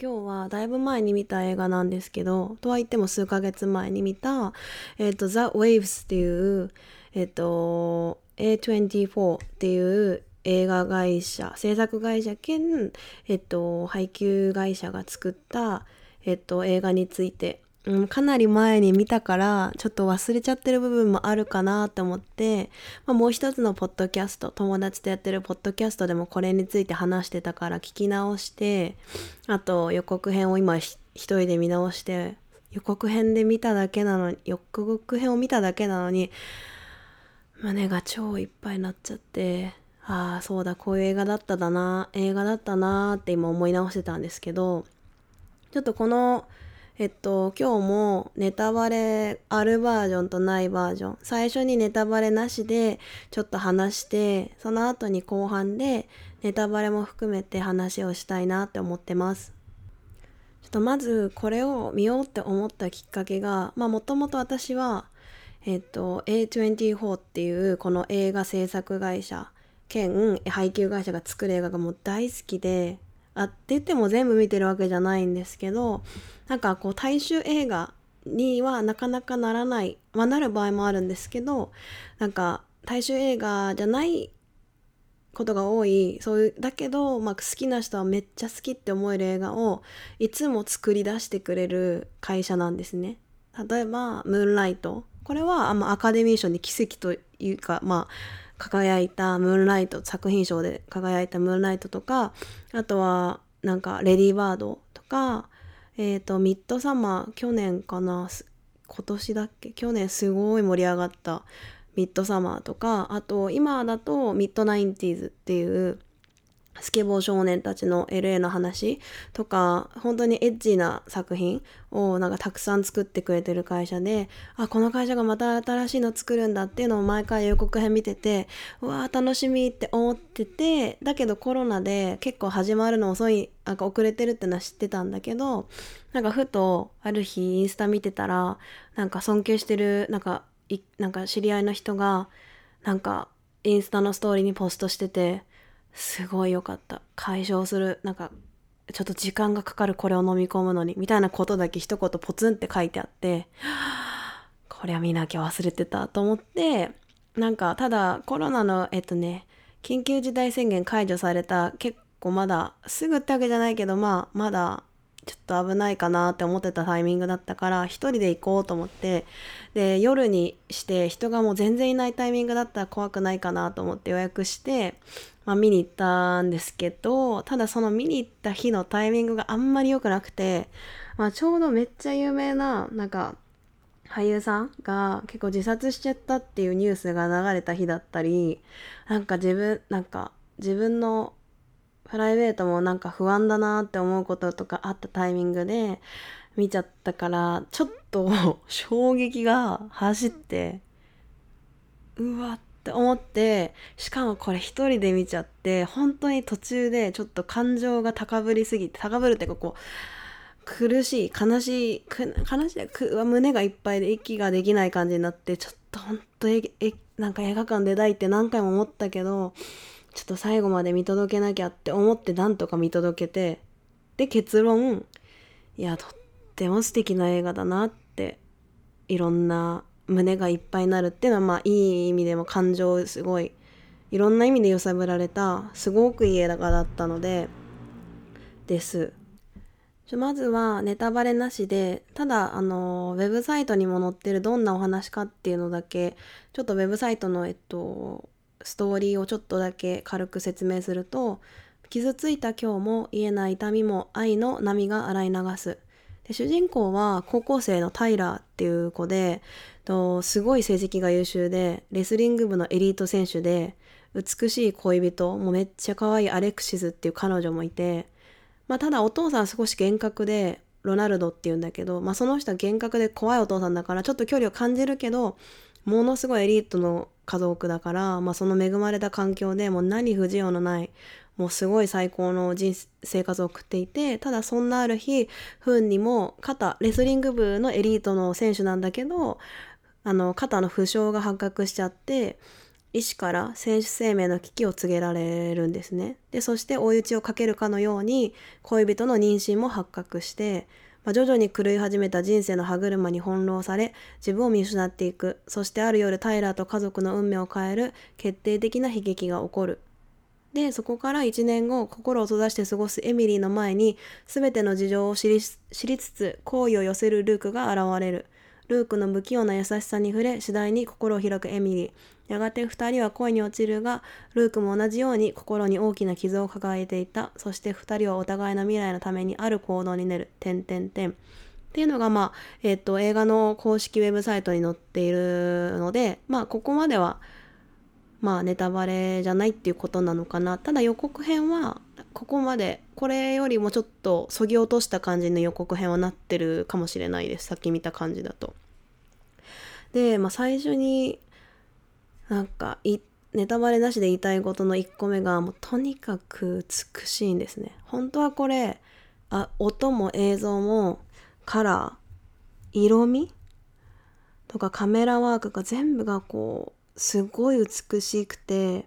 今日はだいぶ前に見た映画なんですけどとは言っても数ヶ月前に見た「えっと、The Waves」っていうえっと A24 っていう映画会社制作会社兼、えっと、配給会社が作った、えっと、映画について、うん、かなり前に見たからちょっと忘れちゃってる部分もあるかなと思って、まあ、もう一つのポッドキャスト友達とやってるポッドキャストでもこれについて話してたから聞き直してあと予告編を今一人で見直して予告編で見ただけなのに予告編を見ただけなのに胸が超いっぱいになっちゃってああそうだこういう映画だっただな映画だったなーって今思い直してたんですけどちょっとこのえっと今日もネタバレあるバージョンとないバージョン。最初にネタバレなしでちょっと話してその後に後半でネタバレも含めて話をしたいなって思ってます。ちょっとまずこれを見ようって思ったきっかけがまあもともと私はえっと A24 っていうこの映画制作会社兼配給会社が作る映画がもう大好きであって言っても全部見てるわけじゃないんですけどなんかこう大衆映画にはなかなかならないまあなる場合もあるんですけどなんか大衆映画じゃないことが多いそういうだけど、まあ、好きな人はめっちゃ好きって思える映画をいつも作り出してくれる会社なんですね。例えば「ムーンライト」これはあアカデミー賞に奇跡というかまあ輝いたムーンライト作品賞で輝いたムーンライトとかあとはなんかレディーバードとかえっ、ー、とミッドサマー去年かな今年だっけ？去年すごい盛り上がったミッドサマーとかあと今だとミッドナインティーズっていうスケボー少年たちの LA の話とか本当にエッジな作品をなんかたくさん作ってくれてる会社であこの会社がまた新しいの作るんだっていうのを毎回予告編見ててうわー楽しみって思っててだけどコロナで結構始まるの遅いなんか遅れてるってのは知ってたんだけどなんかふとある日インスタ見てたらなんか尊敬してるなんかなんか知り合いの人がなんかインスタのストーリーにポストしててすごい良かった。解消する。なんかちょっと時間がかかるこれを飲み込むのにみたいなことだけ一言ポツンって書いてあってこれは見なきゃ忘れてたと思ってなんかただコロナのえっとね緊急事態宣言解除された結構まだすぐってわけじゃないけどまあまだちょっと危ないかなって思ってたタイミングだったから一人で行こうと思ってで夜にして人がもう全然いないタイミングだったら怖くないかなと思って予約してまあ、見に行ったんですけどただその見に行った日のタイミングがあんまり良くなくて、まあ、ちょうどめっちゃ有名ななんか俳優さんが結構自殺しちゃったっていうニュースが流れた日だったりなんか自分なんか自分のプライベートもなんか不安だなって思うこととかあったタイミングで見ちゃったからちょっと 衝撃が走ってうわって思ってしかもこれ一人で見ちゃって本当に途中でちょっと感情が高ぶりすぎて高ぶるっていうかこう苦しい悲しい悲しいく胸がいっぱいで息ができない感じになってちょっと本当ええなんか映画館出たいって何回も思ったけどちょっと最後まで見届けなきゃって思ってなんとか見届けてで結論いやとっても素敵な映画だなっていろんな胸がいっぱいになるっていうのはまあいい意味でも感情すごいいろんな意味で揺さぶられたすごくいい映画だったのでです。まずはネタバレなしでただあのウェブサイトにも載ってるどんなお話かっていうのだけちょっとウェブサイトのえっとストーリーをちょっとだけ軽く説明すると傷ついた今日も癒えない痛みも愛の波が洗い流す。で主人公は高校生のタイラーっていう子でとすごい成績が優秀でレスリング部のエリート選手で美しい恋人もうめっちゃ可愛いアレクシズっていう彼女もいて、まあ、ただお父さん少し厳格でロナルドっていうんだけど、まあ、その人は厳格で怖いお父さんだからちょっと距離を感じるけどものすごいエリートの家族だから、まあ、その恵まれた環境でもう何不自由のないもうすごい最高の人生活を送っていてただそんなある日不運にも肩レスリング部のエリートの選手なんだけどあの肩の負傷が発覚しちゃって医師から選手生命の危機を告げられるんですね。でそして追い打ちをかけるかのように恋人の妊娠も発覚して、まあ、徐々に狂い始めた人生の歯車に翻弄され自分を見失っていくそしてある夜タイラーと家族の運命を変える決定的な悲劇が起こる。でそこから1年後心を閉ざして過ごすエミリーの前に全ての事情を知り知りつつ好意を寄せるルークが現れる。ルークの不器用な優しさに触れ次第に心を開くエミリー。やがて2人は恋に落ちるがルークも同じように心に大きな傷を抱えていた。そして2人はお互いの未来のためにある行動になる。点点点っていうのが、まあえーと、映画の公式ウェブサイトに載っているので、まあ、ここまでは、まあ、ネタバレじゃないっていうことなのかな。ただ予告編はここまでこれよりもちょっとそぎ落とした感じの予告編はなってるかもしれないですさっき見た感じだと。で、まあ、最初になんかネタバレなしで言いたいことの1個目がもうとにかく美しいんですね本当はこれあ音も映像もカラー色味とかカメラワークが全部がこうすごい美しくて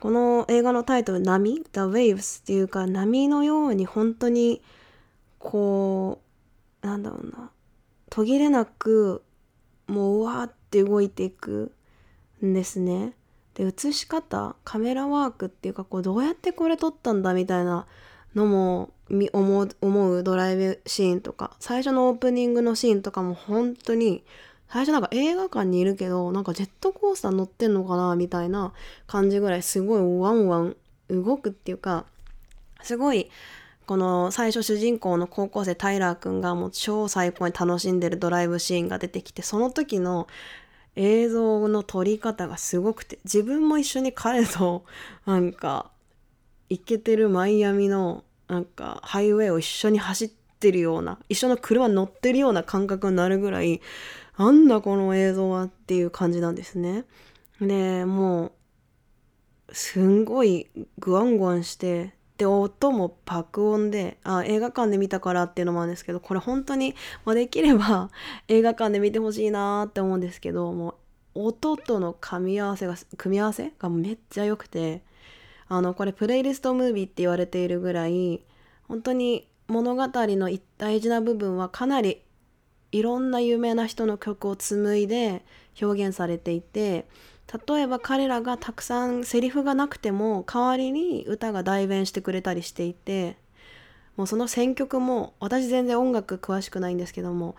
この映画のタイトル「波」「The Waves」っていうか波のように本当にこうなんだろうな途切れなくもううわーって動いていくんですね。で写し方カメラワークっていうかこうどうやってこれ撮ったんだみたいなのも思うドライブシーンとか最初のオープニングのシーンとかも本当に最初なんか映画館にいるけどなんかジェットコースター乗ってんのかなみたいな感じぐらいすごいワンワン動くっていうかすごいこの最初主人公の高校生タイラーくんがもう超最高に楽しんでるドライブシーンが出てきてその時の映像の撮り方がすごくて自分も一緒に彼と なんか行けてるマイアミのなんかハイウェイを一緒に走ってるような一緒の車乗ってるような感覚になるぐらいなんだこの映像はっていう感じなんですね。でもうすんごいグワングワンしてで音も爆音であ映画館で見たからっていうのもあるんですけどこれ本当に、まあ、できれば 映画館で見てほしいなって思うんですけどもう音との噛み合わせが組み合わせ？がめっちゃ良くてあのこれプレイリストムービーって言われているぐらい本当に物語の大事な部分はかなりいろんな有名な人の曲を紡いで表現されていて例えば彼らがたくさんセリフがなくても代わりに歌が代弁してくれたりしていてもうその選曲も私全然音楽詳しくないんですけども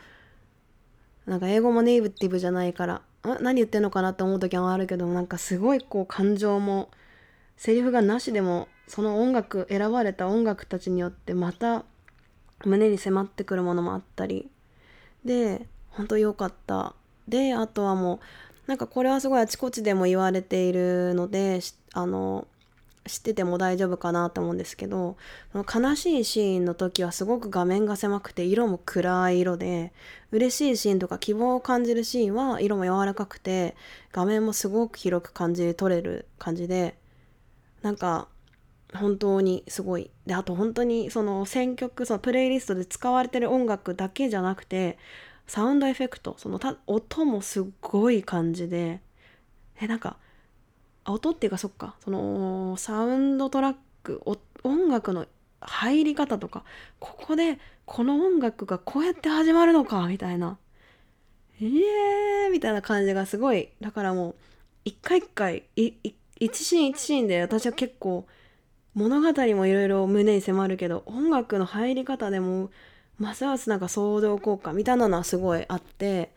なんか英語もネイティブじゃないから何言ってんのかなって思う時もあるけどなんかすごいこう感情もセリフがなしでもその音楽選ばれた音楽たちによってまた胸に迫ってくるものもあったりで本当良かった。であとはもうなんかこれはすごいあちこちでも言われているのであの知ってても大丈夫かなと思うんですけど悲しいシーンの時はすごく画面が狭くて色も暗い色で嬉しいシーンとか希望を感じるシーンは色も柔らかくて画面もすごく広く感じ取れる感じでなんか本当にすごい。であと本当にその選曲そのプレイリストで使われてる音楽だけじゃなくてサウンドエフェクトその音もすっごい感じでえなんか音っていうかそっかそのサウンドトラック音楽の入り方とかここでこの音楽がこうやって始まるのかみたいな。イエーみたいな感じがすごい。だからもう一回一回一シーン一シーンで私は結構物語もいろいろ胸に迫るけど音楽の入り方でもますますなんか相乗効果みたいなのはすごいあって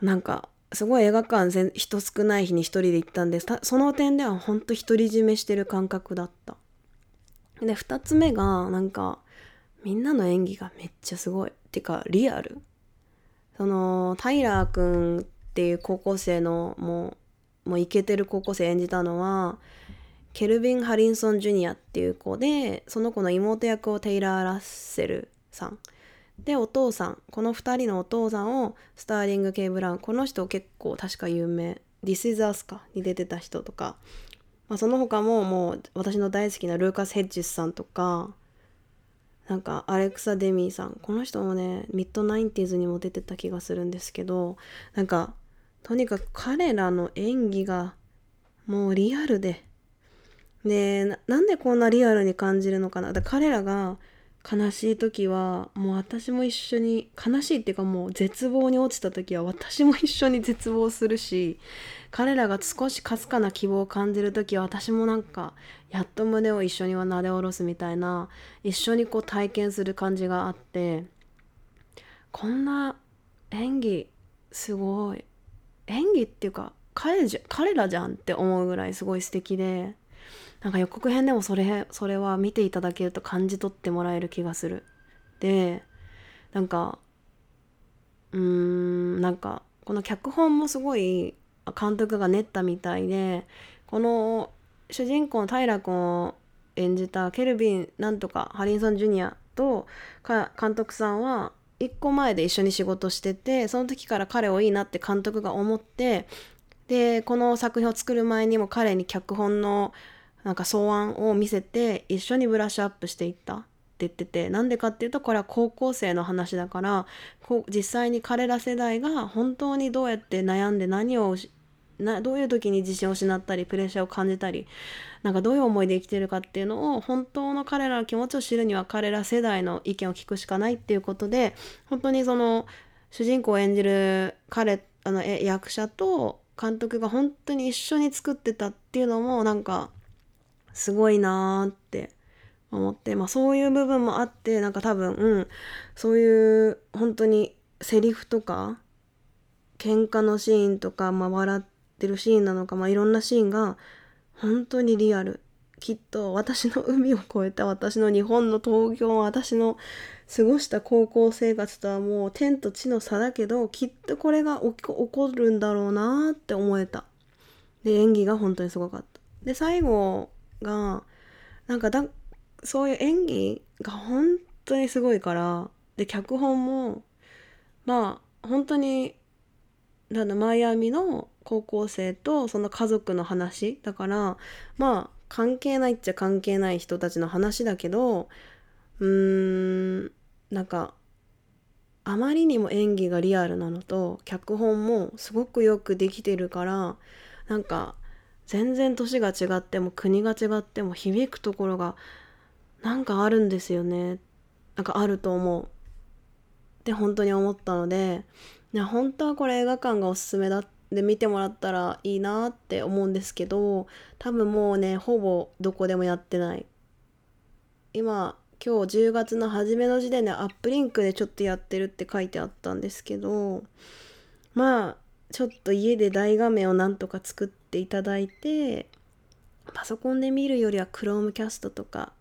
なんかすごい映画館人少ない日に一人で行ったんでその点ではほんと独り占めしてる感覚だった。で2つ目がなんかみんなの演技がめっちゃすごい。ってかリアル。そのタイラーくんっていう高校生のもうもうイケてる高校生演じたのはケルビン・ハリンソン・ジュニアっていう子でその子の妹役をテイラー・ラッセルさん。でお父さん。この2人のお父さんをスターリング・ケイ・ブラウン。この人結構確か有名「This is Us」かに出てた人とか、まあ、その他ももう私の大好きなルーカス・ヘッジスさんとか。なんかアレクサ・デミーさん。この人もねミッドナインティーズにも出てた気がするんですけど。なんかとにかく彼らの演技がもうリアルででなんでこんなリアルに感じるのかな。だから彼らが悲しい時はもう私も一緒に悲しいっていうかもう絶望に落ちた時は私も一緒に絶望するし彼らが少しかすかな希望を感じる時は私もなんかやっと胸を一緒にはなで下ろすみたいな一緒にこう体験する感じがあってこんな演技すごい演技っていうか彼じゃ彼らじゃんって思うぐらいすごい素敵でなんか予告編でもそれそれは見ていただけると感じ取ってもらえる気がする。でなんかうーんなんかこの脚本もすごい監督が練ったみたいでこの主人公の平君を演じたケルビンなんとかハリンソン・ジュニアと監督さんは1個前で一緒に仕事しててその時から彼をいいなって監督が思ってでこの作品を作る前にも彼に脚本のなんか草案を見せて一緒にブラッシュアップしていったって言っててなんでかっていうとこれは高校生の話だからこう実際に彼ら世代が本当にどうやって悩んで何をなどういう時に自信を失ったりプレッシャーを感じたりなんかどういう思いで生きてるかっていうのを本当の彼らの気持ちを知るには彼ら世代の意見を聞くしかないっていうことで本当にその主人公を演じる彼あの役者と監督が本当に一緒に作ってたっていうのもなんかすごいなーって思って、まあ、そういう部分もあってなんか多分、うん、そういう本当にセリフとか喧嘩のシーンとか、まあ、笑ってるシーンなのか、まあ、いろんなシーンが本当にリアル。きっと私の海を越えた私の日本の東京私の過ごした高校生活とはもう天と地の差だけどきっとこれが起こるんだろうなって思えた。で演技が本当にすごかった。で最後がなんかだそういう演技が本当にすごいからで脚本もまあ本当になんだマイアミの高校生とその家族の話だからまあ関係ないっちゃ関係ない人たちの話だけどうーんなんかあまりにも演技がリアルなのと脚本もすごくよくできてるからなんか全然年が違っても国が違っても響くところがなんかあるんですよね。なんかあると思う。って本当に思ったので本当はこれ映画館がおすすめだで見てもらったらいいなって思うんですけど多分もうねほぼどこでもやってない。今今日10月の初めの時点でアップリンクでちょっとやってるって書いてあったんですけどまあちょっと家で大画面をなんとか作ってていただいてパソコンで見るよりは Chromecast とか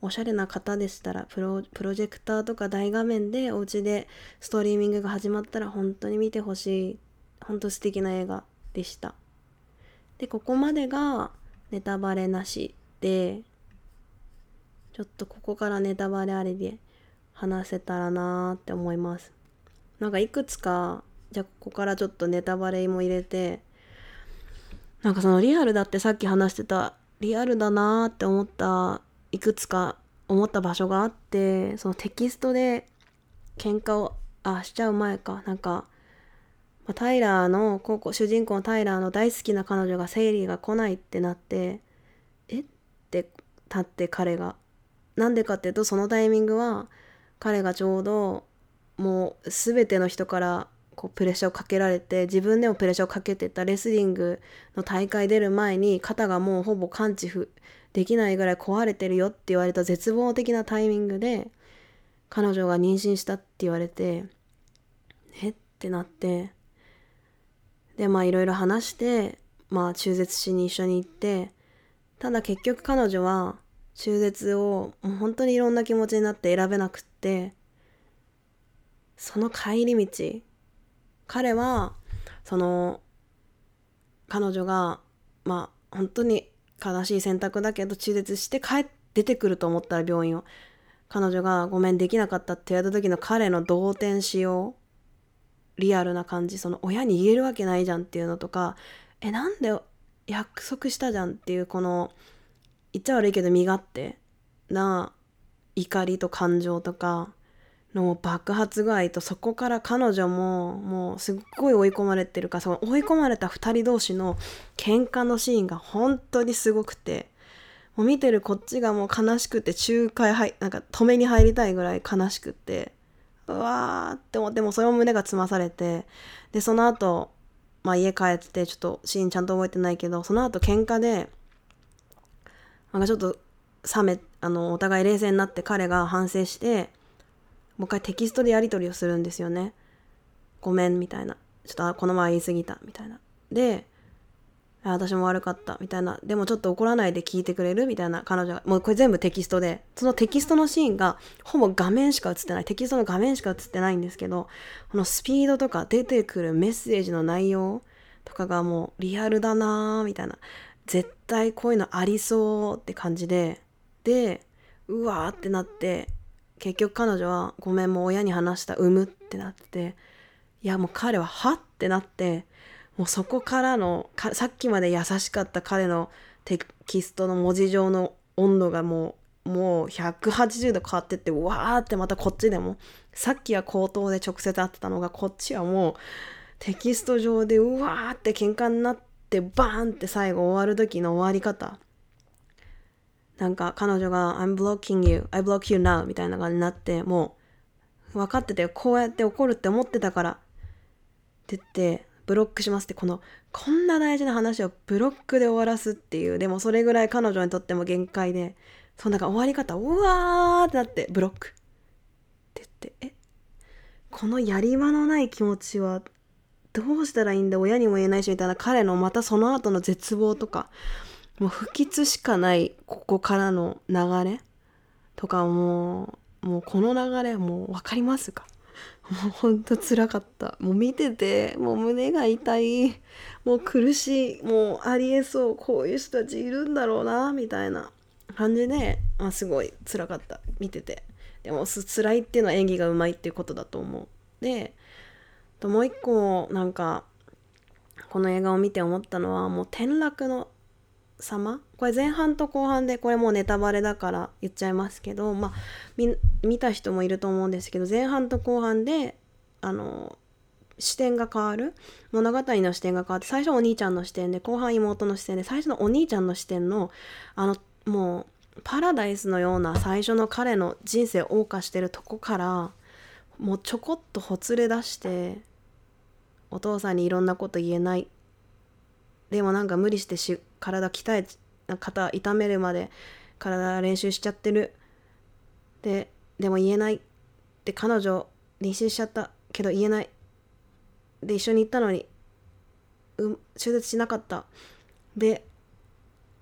おしゃれな方でしたらプロプロジェクターとか大画面でお家でストリーミングが始まったら本当に見てほしい本当素敵な映画でした。でここまでがネタバレなしでちょっとここからネタバレありで話せたらなーって思います。なんかいくつかじゃあここからちょっとネタバレも入れてなんかそのリアルだってさっき話してたリアルだなって思ったいくつか思った場所があってそのテキストで喧嘩をあしちゃう前か。なんか、まあ、タイラーの高校主人公のタイラーの大好きな彼女が生理が来ないってなってえって立って彼が。なんでかっていうとそのタイミングは彼がちょうどもう全ての人からこうプレッシャーをかけられて自分でもプレッシャーをかけてたレスリングの大会出る前に肩がもうほぼ完治できないぐらい壊れてるよって言われた絶望的なタイミングで彼女が妊娠したって言われてえ？ってなって。でまあいろいろ話してまあ中絶しに一緒に行ってただ結局彼女は中絶をもう本当にいろんな気持ちになって選べなくってその帰り道彼はその彼女がまあ本当に悲しい選択だけど中絶して帰って出てくると思ったら病院を。彼女がごめんできなかったって言われた時の彼の動転しよう。リアルな感じ。その親に言えるわけないじゃんっていうのとか。えなんで約束したじゃんっていうこの言っちゃ悪いけど身勝手な怒りと感情とか。の爆発具合とそこから彼女ももうすっごい追い込まれてるからその追い込まれた2人同士の喧嘩のシーンが本当にすごくてもう見てるこっちがもう悲しくて仲介はいなんか止めに入りたいぐらい悲しくてうわーって思ってもそれも胸がつまされてでその後まあ家帰ってちょっとシーンちゃんと覚えてないけどその後喧嘩でなんかちょっと冷めあのお互い冷静になって彼が反省してもう一回テキストでやり取りをするんですよね。ごめんみたいな。ちょっとこの前言い過ぎたみたいな。で、私も悪かったみたいな。でもちょっと怒らないで聞いてくれるみたいな彼女が。もうこれ全部テキストで。そのテキストのシーンがほぼ画面しか映ってない。テキストの画面しか映ってないんですけど、このスピードとか出てくるメッセージの内容とかがもうリアルだなーみたいな。絶対こういうのありそうって感じで。で、うわーってなって、結局彼女はごめんもう親に話した産むってなっていやもう彼ははってなってもうそこからのさっきまで優しかった彼のテキストの文字上の温度がもうもう180度変わってってわーってまたこっちでもさっきは口頭で直接会ってたのがこっちはもうテキスト上でうわーって喧嘩になってバーンって最後終わる時の終わり方。なんか彼女が I'm blocking you, I block you now みたいな感じになってもう分かっててこうやって怒るって思ってたからって言ってブロックしますってこのこんな大事な話をブロックで終わらすっていうでもそれぐらい彼女にとっても限界でそのなんか終わり方うわーってなってブロック。って言ってえ？このやり場のない気持ちはどうしたらいいんだ親にも言えないしみたいな彼のまたその後の絶望とかもう不吉しかないここからの流れとかもうもうこの流れもう分かりますか？もうほんとつらかった。もう見ててもう胸が痛い。もう苦しい。もうありえそう。こういう人たちいるんだろうなみたいな感じで、まあ、すごい辛かった。見てて。でも辛いっていうのは演技がうまいっていうことだと思う。でともう一個なんかこの映画を見て思ったのはもう転落の様？これ前半と後半でこれもうネタバレだから言っちゃいますけどまあ見た人もいると思うんですけど前半と後半であの視点が変わる？物語の視点が変わって最初お兄ちゃんの視点で後半妹の視点で最初のお兄ちゃんの視点のあのもうパラダイスのような最初の彼の人生を謳歌してるとこからもうちょこっとほつれ出してお父さんにいろんなこと言えない。でもなんか無理してし体鍛え肩痛めるまで体練習しちゃってる。ででも言えないで彼女妊娠しちゃったけど言えない。で一緒に行ったのに、う、手術しなかった。で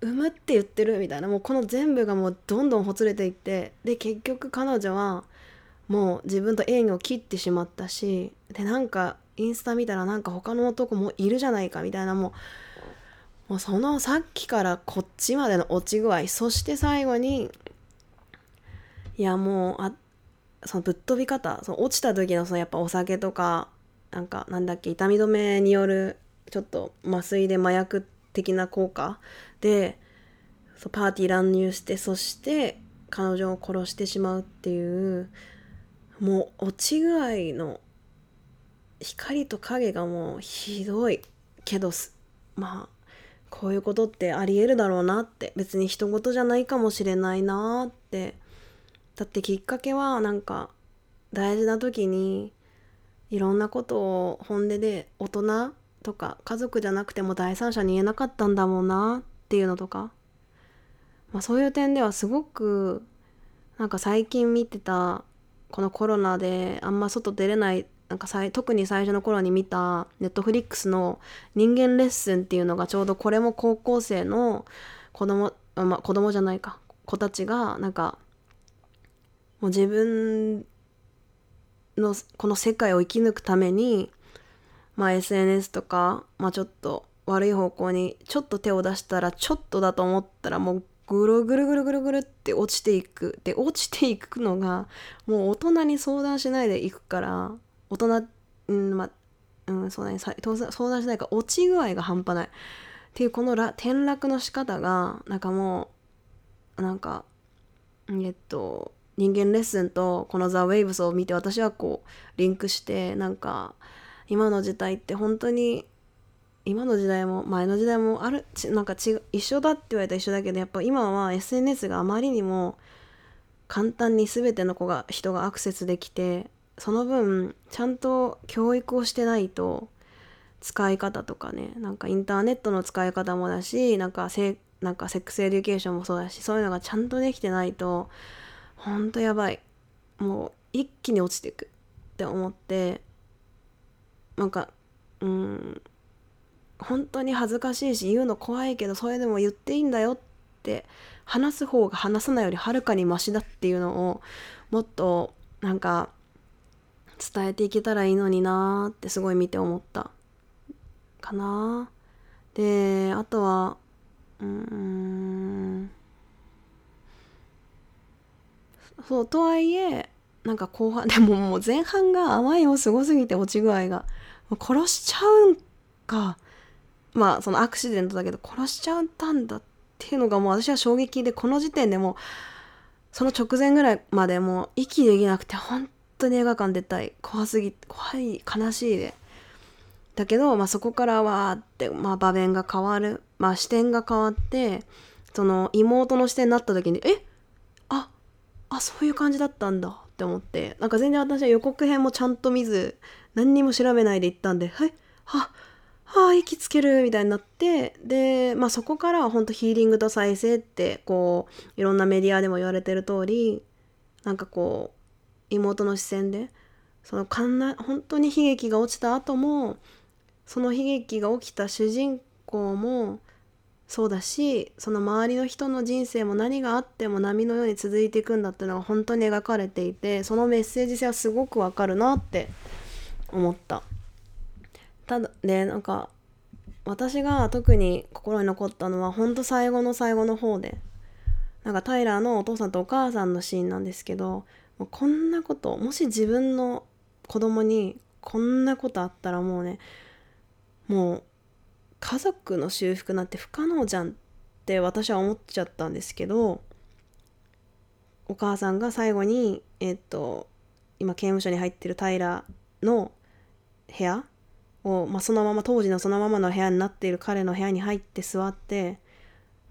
産むって言ってるみたいな。もうこの全部がもうどんどんほつれていって。で結局彼女はもう自分と縁を切ってしまったし。でなんかインスタ見たらなんか他の男もいるじゃないかみたいな。もうもうそのさっきからこっちまでの落ち具合そして最後にいやもうあそのぶっ飛び方その落ちた時のそのやっぱお酒とかなんかなんだっけ痛み止めによるちょっと麻酔で麻薬的な効果でそパーティー乱入してそして彼女を殺してしまうっていうもう落ち具合の光と影がもうひどいけどまあこういうことってありえるだろうなって別に人事じゃないかもしれないなって。だってきっかけはなんか大事な時にいろんなことを本音で大人とか家族じゃなくても第三者に言えなかったんだもんなっていうのとか、まあ、そういう点ではすごくなんか最近見てたこのコロナであんま外出れないなんか特に最初の頃に見たネットフリックスの人間レッスンっていうのがちょうどこれも高校生の子供まあ子供じゃないか。子たちがなんかもう自分のこの世界を生き抜くためにまあ SNS とかまあちょっと悪い方向にちょっと手を出したらちょっとだと思ったらもうぐるぐるぐるぐるぐるって落ちていく。で落ちていくのがもう大人に相談しないでいくから大人うんまうんそうだね相談しないか落ち具合が半端ない。っていうこの転落の仕方がなんかもうなんかえっと人間レッスンとこのザ・ウェイブスを見て私はこうリンクしてなんか今の時代って本当に今の時代も前の時代もあるなんかち一緒だって言われたら一緒だけどやっぱ今は SNS があまりにも簡単に全ての子が人がアクセスできてその分ちゃんと教育をしてないと使い方とかねなんかインターネットの使い方もだしなんかセなんか sex education もそうだしそういうのがちゃんとできてないとほんとやばい。もう一気に落ちていくって思ってなんかうん本当に恥ずかしいし言うの怖いけどそれでも言っていいんだよって話す方が話さないよりはるかにマシだっていうのをもっとなんか伝えていけたらいいのになーってすごい見て思った。かなであとはうん。そうとはいえなんか後半 でももう前半が甘いもすごすぎて落ち具合が殺しちゃうんか。まあそのアクシデントだけど殺しちゃったんだっていうのがもう私は衝撃でこの時点でもうその直前ぐらいまでもう息できなくて本当に映画館出たい。怖すぎ怖い悲しいで。だけど、まあ、そこからわーって、まあ、場面が変わる、まあ、視点が変わってその妹の視点になった時にえああそういう感じだったんだ。って思って。なんか全然私は予告編もちゃんと見ず何にも調べないで行ったんではいあはあ息つける。みたいになって。で、まあ、そこからは本当ヒーリングと再生ってこういろんなメディアでも言われてる通りなんかこう妹の視線でそのかんな本当に悲劇が落ちた後もその悲劇が起きた主人公もそうだしその周りの人の人生も何があっても波のように続いていくんだっていうのが本当に描かれていてそのメッセージ性はすごくわかるなって思った。ただでなんか私が特に心に残ったのはほんと最後の最後の方でなんかタイラーのお父さんとお母さんのシーンなんですけどこんなこともし自分の子供にこんなことあったらもうねもう家族の修復なんて不可能じゃんって私は思っちゃったんですけどお母さんが最後にえっと今刑務所に入ってるタイラーの部屋を、まあ、そのまま当時のそのままの部屋になっている彼の部屋に入って座って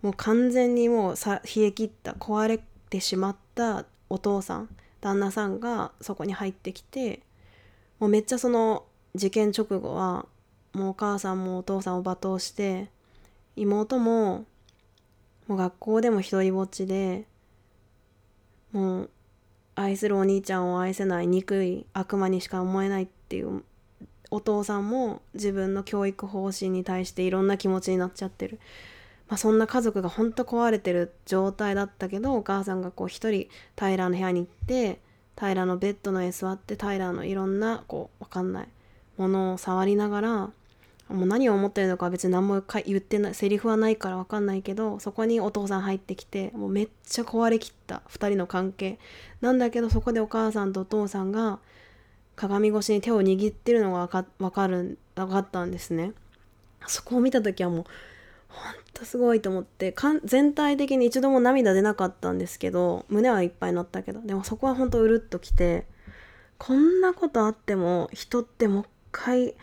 もう完全にもうさ冷え切った壊れてしまったお父さん旦那さんがそこに入ってきてもうめっちゃその事件直後はもうお母さんもお父さんを罵倒して妹ももう学校でも一りぼっちでもう愛するお兄ちゃんを愛せない憎い悪魔にしか思えないっていうお父さんも自分の教育方針に対していろんな気持ちになっちゃってる、まあ、そんな家族がほんと壊れてる状態だったけどお母さんがこう一人タイラーの部屋に行ってタイラーのベッドの上座ってタイラーのいろんなこうわかんないものを触りながらもう何を思ってるのか別に何も言ってないセリフはないから分かんないけどそこにお父さん入ってきてもうめっちゃ壊れきった2人の関係なんだけどそこでお母さんとお父さんが鏡越しに手を握ってるのが分か分かる分かったんですね。そこを見た時はもうほんとすごいと思ってかん全体的に一度も涙出なかったんですけど胸はいっぱいなったけどでもそこはほんとうるっときてこんなことあっても人ってもう一回立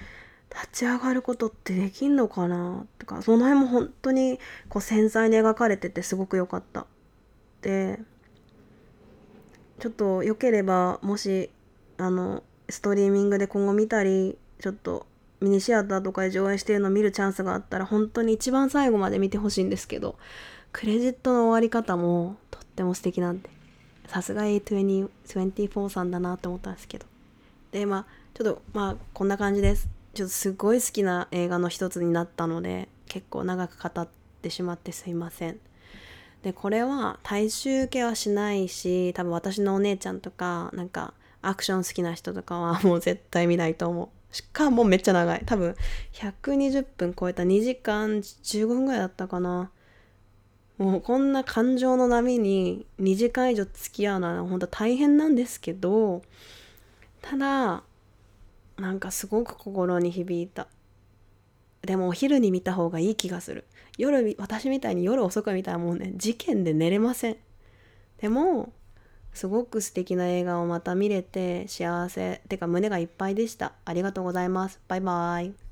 ち上がることってできんのかな？とかその辺も本当にこう繊細に描かれててすごく良かった。でちょっと良ければもしあのストリーミングで今後見たりちょっとミニシアターとかで上映してるのを見るチャンスがあったら本当に一番最後まで見てほしいんですけどクレジットの終わり方もとっても素敵なんでさすが A24 さんだなって思ったんですけど。でまあちょっとまあこんな感じです。ちょっとすごい好きな映画の一つになったので結構長く語ってしまってすいません。でこれは大衆受けはしないし多分私のお姉ちゃんとかなんかアクション好きな人とかはもう絶対見ないと思う。しかもめっちゃ長い。多分120分超えた2時間15分ぐらいだったかな。もうこんな感情の波に2時間以上付き合うのは本当大変なんですけど、ただ、なんかすごく心に響いた。でもお昼に見た方がいい気がする。夜、私みたいに夜遅く見たらもうね、事件で寝れません。でも、すごく素敵な映画をまた見れて幸せてか胸がいっぱいでした。ありがとうございます。バイバイ。